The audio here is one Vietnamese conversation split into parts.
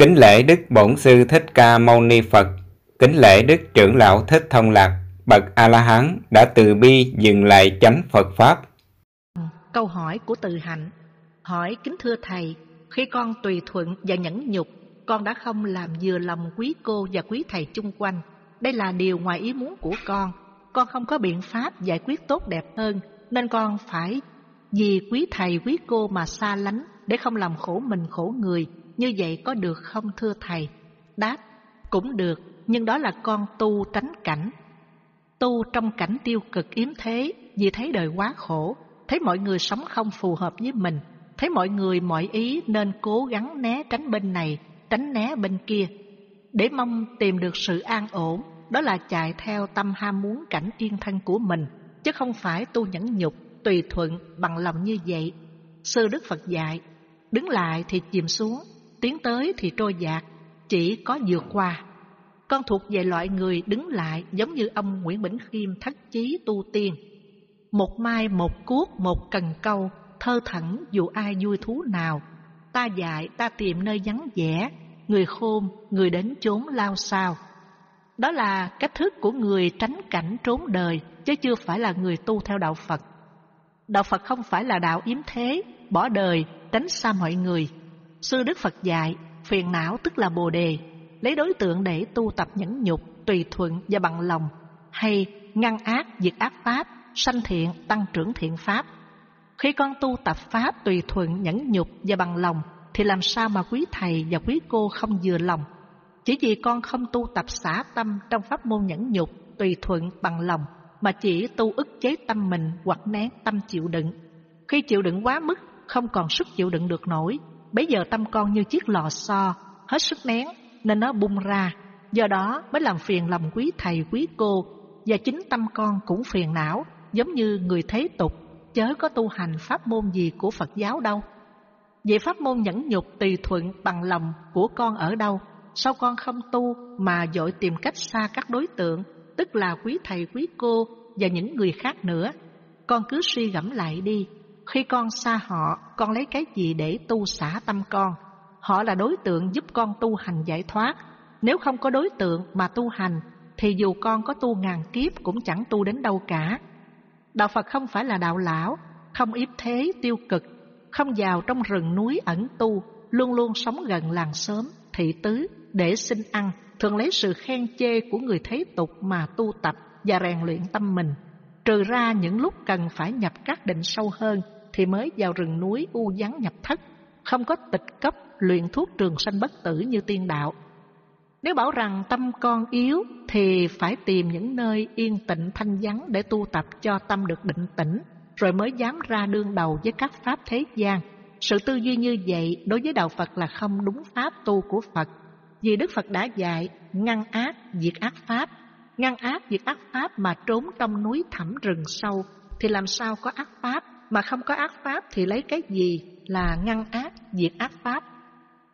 Kính lễ Đức Bổn Sư Thích Ca Mâu Ni Phật, kính lễ Đức Trưởng Lão Thích Thông Lạc, bậc A-la-hán đã từ bi dừng lại chánh Phật Pháp. Câu hỏi của Từ Hạnh Hỏi kính thưa Thầy, khi con tùy thuận và nhẫn nhục, con đã không làm vừa lòng quý cô và quý Thầy chung quanh. Đây là điều ngoài ý muốn của con. Con không có biện pháp giải quyết tốt đẹp hơn, nên con phải vì quý Thầy quý cô mà xa lánh để không làm khổ mình khổ người như vậy có được không thưa thầy? Đáp, cũng được, nhưng đó là con tu tránh cảnh. Tu trong cảnh tiêu cực yếm thế vì thấy đời quá khổ, thấy mọi người sống không phù hợp với mình, thấy mọi người mọi ý nên cố gắng né tránh bên này, tránh né bên kia. Để mong tìm được sự an ổn, đó là chạy theo tâm ham muốn cảnh yên thân của mình, chứ không phải tu nhẫn nhục, tùy thuận bằng lòng như vậy. Sư Đức Phật dạy, đứng lại thì chìm xuống, tiến tới thì trôi dạt, chỉ có vượt qua. Con thuộc về loại người đứng lại giống như ông Nguyễn Bỉnh Khiêm thất chí tu tiên. Một mai một cuốc một cần câu, thơ thẩn dù ai vui thú nào. Ta dạy ta tìm nơi vắng vẻ, người khôn, người đến chốn lao sao. Đó là cách thức của người tránh cảnh trốn đời, chứ chưa phải là người tu theo đạo Phật. Đạo Phật không phải là đạo yếm thế, bỏ đời, tránh xa mọi người. Sư Đức Phật dạy, phiền não tức là bồ đề, lấy đối tượng để tu tập nhẫn nhục, tùy thuận và bằng lòng, hay ngăn ác, diệt ác pháp, sanh thiện, tăng trưởng thiện pháp. Khi con tu tập pháp tùy thuận, nhẫn nhục và bằng lòng, thì làm sao mà quý thầy và quý cô không vừa lòng? Chỉ vì con không tu tập xả tâm trong pháp môn nhẫn nhục, tùy thuận, bằng lòng, mà chỉ tu ức chế tâm mình hoặc nén tâm chịu đựng. Khi chịu đựng quá mức, không còn sức chịu đựng được nổi, Bây giờ tâm con như chiếc lò xo, hết sức nén nên nó bung ra. Do đó mới làm phiền lòng quý thầy quý cô và chính tâm con cũng phiền não giống như người thế tục chớ có tu hành pháp môn gì của Phật giáo đâu. Vậy pháp môn nhẫn nhục tùy thuận bằng lòng của con ở đâu? Sao con không tu mà dội tìm cách xa các đối tượng, tức là quý thầy quý cô và những người khác nữa? Con cứ suy gẫm lại đi, khi con xa họ, con lấy cái gì để tu xả tâm con? Họ là đối tượng giúp con tu hành giải thoát. Nếu không có đối tượng mà tu hành, thì dù con có tu ngàn kiếp cũng chẳng tu đến đâu cả. Đạo Phật không phải là đạo lão, không yếp thế tiêu cực, không vào trong rừng núi ẩn tu, luôn luôn sống gần làng xóm, thị tứ để xin ăn, thường lấy sự khen chê của người thế tục mà tu tập và rèn luyện tâm mình. Trừ ra những lúc cần phải nhập các định sâu hơn thì mới vào rừng núi u vắng nhập thất, không có tịch cấp luyện thuốc trường sanh bất tử như tiên đạo. Nếu bảo rằng tâm con yếu thì phải tìm những nơi yên tĩnh thanh vắng để tu tập cho tâm được định tĩnh, rồi mới dám ra đương đầu với các pháp thế gian. Sự tư duy như vậy đối với đạo Phật là không đúng pháp tu của Phật. Vì Đức Phật đã dạy ngăn ác, diệt ác pháp. Ngăn ác, diệt ác pháp mà trốn trong núi thẳm rừng sâu thì làm sao có ác pháp mà không có ác pháp thì lấy cái gì là ngăn ác, diệt ác pháp.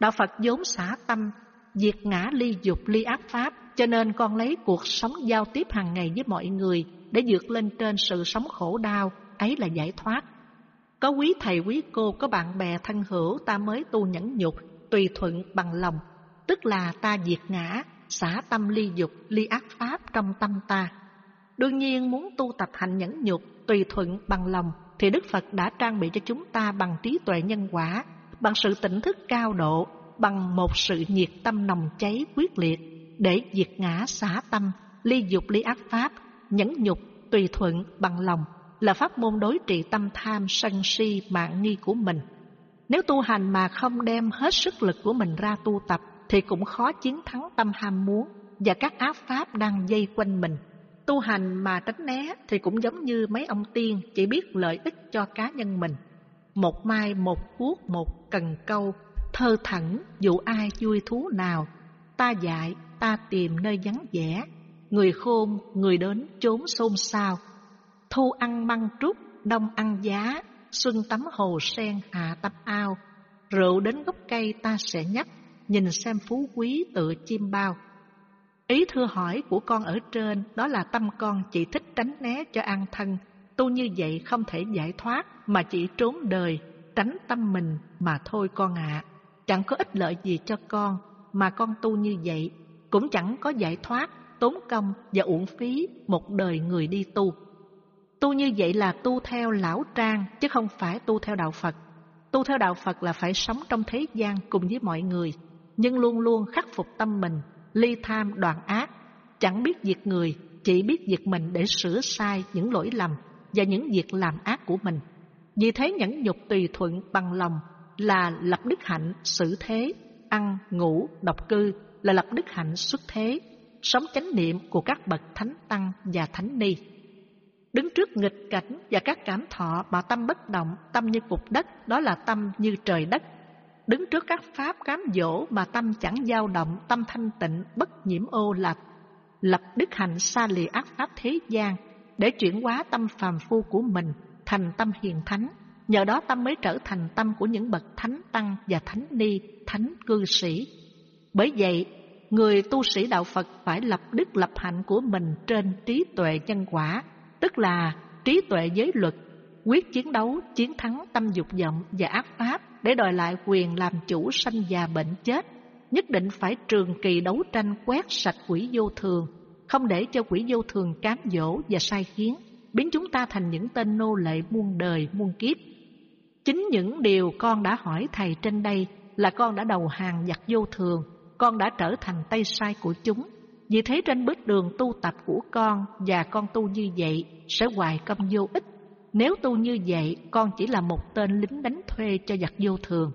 Đạo Phật vốn xả tâm, diệt ngã ly dục ly ác pháp, cho nên con lấy cuộc sống giao tiếp hàng ngày với mọi người để vượt lên trên sự sống khổ đau, ấy là giải thoát. Có quý thầy quý cô, có bạn bè thân hữu ta mới tu nhẫn nhục, tùy thuận bằng lòng, tức là ta diệt ngã, xả tâm ly dục, ly ác pháp trong tâm ta. Đương nhiên muốn tu tập hành nhẫn nhục, tùy thuận bằng lòng thì Đức Phật đã trang bị cho chúng ta bằng trí tuệ nhân quả, bằng sự tỉnh thức cao độ, bằng một sự nhiệt tâm nồng cháy quyết liệt để diệt ngã xả tâm, ly dục ly ác pháp, nhẫn nhục, tùy thuận, bằng lòng là pháp môn đối trị tâm tham, sân si, mạng nghi của mình. Nếu tu hành mà không đem hết sức lực của mình ra tu tập thì cũng khó chiến thắng tâm ham muốn và các ác pháp đang dây quanh mình. Tu hành mà tránh né thì cũng giống như mấy ông tiên chỉ biết lợi ích cho cá nhân mình. Một mai một cuốc một cần câu, thơ thẳng dụ ai vui thú nào. Ta dạy, ta tìm nơi vắng vẻ, người khôn, người đến trốn xôn xao. Thu ăn măng trúc, đông ăn giá, xuân tắm hồ sen hạ tắm ao. Rượu đến gốc cây ta sẽ nhắc, nhìn xem phú quý tựa chim bao. Ý thưa hỏi của con ở trên đó là tâm con chỉ thích tránh né cho an thân. Tu như vậy không thể giải thoát mà chỉ trốn đời, tránh tâm mình mà thôi con ạ. chẳng có ích lợi gì cho con, mà con tu như vậy cũng chẳng có giải thoát, tốn công và uổng phí một đời người đi tu. Tu như vậy là tu theo lão trang chứ không phải tu theo đạo Phật. Tu theo đạo Phật là phải sống trong thế gian cùng với mọi người, nhưng luôn luôn khắc phục tâm mình, ly tham đoạn ác, chẳng biết diệt người, chỉ biết diệt mình để sửa sai những lỗi lầm và những việc làm ác của mình. Vì thế nhẫn nhục tùy thuận bằng lòng là lập đức hạnh xử thế, ăn, ngủ, độc cư là lập đức hạnh xuất thế, sống chánh niệm của các bậc thánh tăng và thánh ni. Đứng trước nghịch cảnh và các cảm thọ mà tâm bất động, tâm như cục đất, đó là tâm như trời đất. Đứng trước các pháp cám dỗ mà tâm chẳng dao động, tâm thanh tịnh, bất nhiễm ô là lập đức hạnh xa lìa ác pháp thế gian để chuyển hóa tâm phàm phu của mình thành tâm hiền thánh. Nhờ đó tâm mới trở thành tâm của những bậc thánh tăng và thánh ni, thánh cư sĩ. Bởi vậy, người tu sĩ đạo Phật phải lập đức lập hạnh của mình trên trí tuệ nhân quả, tức là trí tuệ giới luật, quyết chiến đấu, chiến thắng tâm dục vọng và ác pháp để đòi lại quyền làm chủ sanh già bệnh chết. Nhất định phải trường kỳ đấu tranh quét sạch quỷ vô thường, không để cho quỷ vô thường cám dỗ và sai khiến, biến chúng ta thành những tên nô lệ muôn đời muôn kiếp. Chính những điều con đã hỏi thầy trên đây là con đã đầu hàng giặc vô thường, con đã trở thành tay sai của chúng. Vì thế trên bước đường tu tập của con và con tu như vậy sẽ hoài công vô ích. Nếu tu như vậy, con chỉ là một tên lính đánh thuê cho giặc vô thường.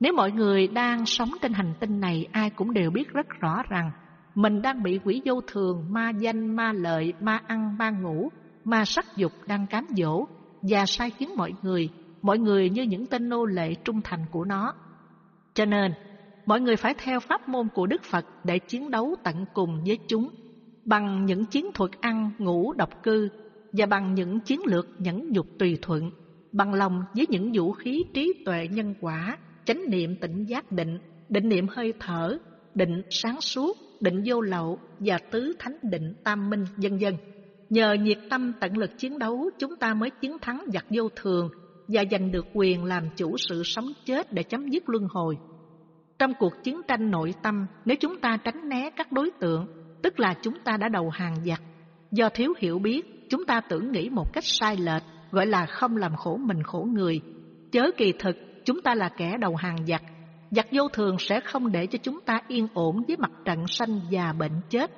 Nếu mọi người đang sống trên hành tinh này, ai cũng đều biết rất rõ rằng mình đang bị quỷ vô thường, ma danh, ma lợi, ma ăn, ma ngủ, ma sắc dục đang cám dỗ và sai khiến mọi người, mọi người như những tên nô lệ trung thành của nó. Cho nên, mọi người phải theo pháp môn của Đức Phật để chiến đấu tận cùng với chúng, bằng những chiến thuật ăn, ngủ, độc cư và bằng những chiến lược nhẫn nhục tùy thuận, bằng lòng với những vũ khí trí tuệ nhân quả, chánh niệm tỉnh giác định, định niệm hơi thở, định sáng suốt, định vô lậu và tứ thánh định tam minh vân vân. Nhờ nhiệt tâm tận lực chiến đấu, chúng ta mới chiến thắng giặc vô thường và giành được quyền làm chủ sự sống chết để chấm dứt luân hồi. Trong cuộc chiến tranh nội tâm, nếu chúng ta tránh né các đối tượng, tức là chúng ta đã đầu hàng giặc. Do thiếu hiểu biết, chúng ta tưởng nghĩ một cách sai lệch, gọi là không làm khổ mình khổ người. Chớ kỳ thực, chúng ta là kẻ đầu hàng giặc. Giặc vô thường sẽ không để cho chúng ta yên ổn với mặt trận sanh già bệnh chết.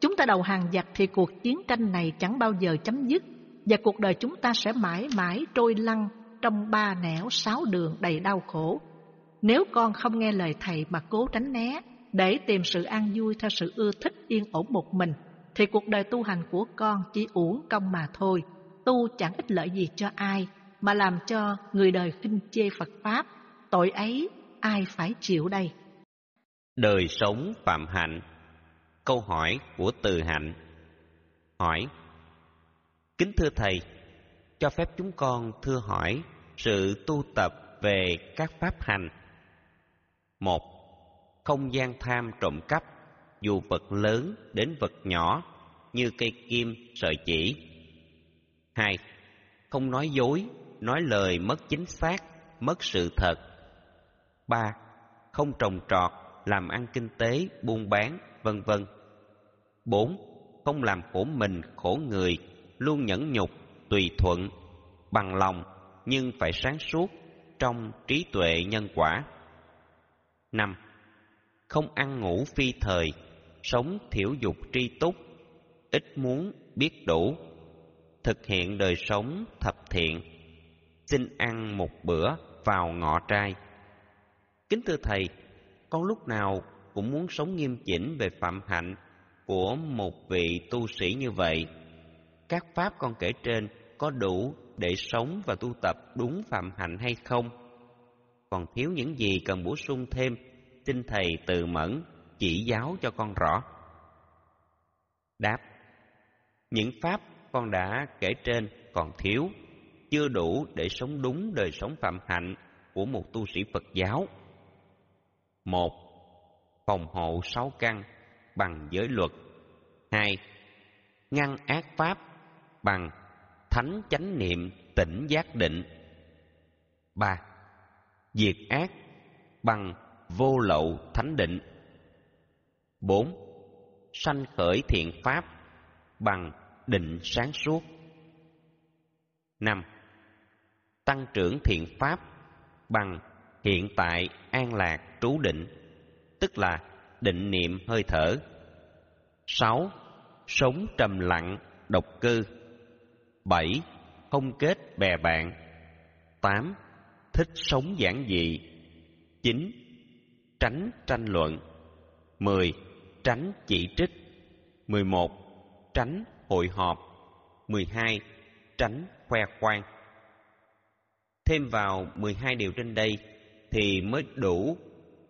Chúng ta đầu hàng giặc thì cuộc chiến tranh này chẳng bao giờ chấm dứt và cuộc đời chúng ta sẽ mãi mãi trôi lăn trong ba nẻo sáu đường đầy đau khổ. Nếu con không nghe lời thầy mà cố tránh né để tìm sự an vui theo sự ưa thích yên ổn một mình, thì cuộc đời tu hành của con chỉ uổng công mà thôi. Tu chẳng ích lợi gì cho ai, mà làm cho người đời khinh chê Phật Pháp. Tội ấy ai phải chịu đây? Đời sống phạm hạnh Câu hỏi của Từ Hạnh Hỏi Kính thưa Thầy, cho phép chúng con thưa hỏi sự tu tập về các pháp hành. Một, không gian tham trộm cắp, dù vật lớn đến vật nhỏ như cây kim, sợi chỉ. Hai, không nói dối, nói lời mất chính xác, mất sự thật. Ba, không trồng trọt, làm ăn kinh tế, buôn bán, vân vân. Bốn, không làm khổ mình, khổ người, luôn nhẫn nhục, tùy thuận, bằng lòng nhưng phải sáng suốt trong trí tuệ nhân quả. năm Không ăn ngủ phi thời, sống thiểu dục tri túc, ít muốn biết đủ, thực hiện đời sống thập thiện, xin ăn một bữa vào ngọ trai. Kính thưa Thầy, con lúc nào cũng muốn sống nghiêm chỉnh về phạm hạnh của một vị tu sĩ như vậy. Các pháp con kể trên có đủ để sống và tu tập đúng phạm hạnh hay không? Còn thiếu những gì cần bổ sung thêm, xin Thầy từ mẫn chỉ giáo cho con rõ. Đáp Những pháp con đã kể trên còn thiếu, chưa đủ để sống đúng đời sống phạm hạnh của một tu sĩ Phật giáo. Một, phòng hộ sáu căn bằng giới luật. Hai, ngăn ác pháp bằng thánh chánh niệm tỉnh giác định. ba Diệt ác bằng vô lậu thánh định. 4. Sanh khởi thiện pháp bằng định sáng suốt. 5. Tăng trưởng thiện pháp bằng hiện tại an lạc trú định, tức là định niệm hơi thở. 6. Sống trầm lặng, độc cư. 7. Không kết bè bạn. 8. Thích sống giản dị. 9. Tránh tranh luận. 10. Tránh chỉ trích. 11. Tránh hội họp. 12. Tránh khoe khoang. Thêm vào 12 điều trên đây thì mới đủ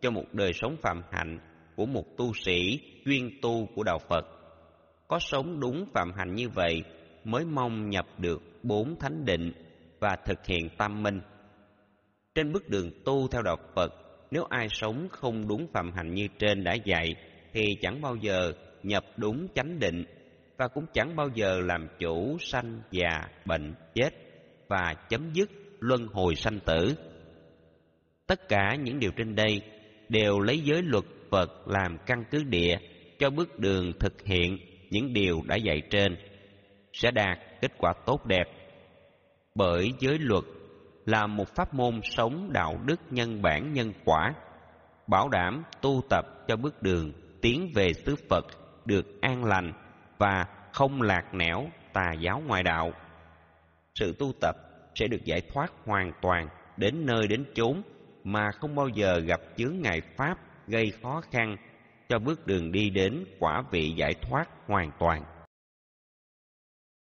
cho một đời sống phạm hạnh của một tu sĩ chuyên tu của đạo Phật. Có sống đúng phạm hạnh như vậy mới mong nhập được bốn thánh định và thực hiện tam minh. Trên bước đường tu theo đạo Phật, nếu ai sống không đúng phạm hạnh như trên đã dạy thì chẳng bao giờ nhập đúng chánh định và cũng chẳng bao giờ làm chủ sanh già bệnh chết và chấm dứt luân hồi sanh tử. Tất cả những điều trên đây đều lấy giới luật Phật làm căn cứ địa cho bước đường thực hiện những điều đã dạy trên sẽ đạt kết quả tốt đẹp. Bởi giới luật là một pháp môn sống đạo đức nhân bản nhân quả, bảo đảm tu tập cho bước đường tiến về xứ Phật, được an lành và không lạc nẻo tà giáo ngoại đạo. Sự tu tập sẽ được giải thoát hoàn toàn đến nơi đến chốn mà không bao giờ gặp chướng ngại pháp gây khó khăn cho bước đường đi đến quả vị giải thoát hoàn toàn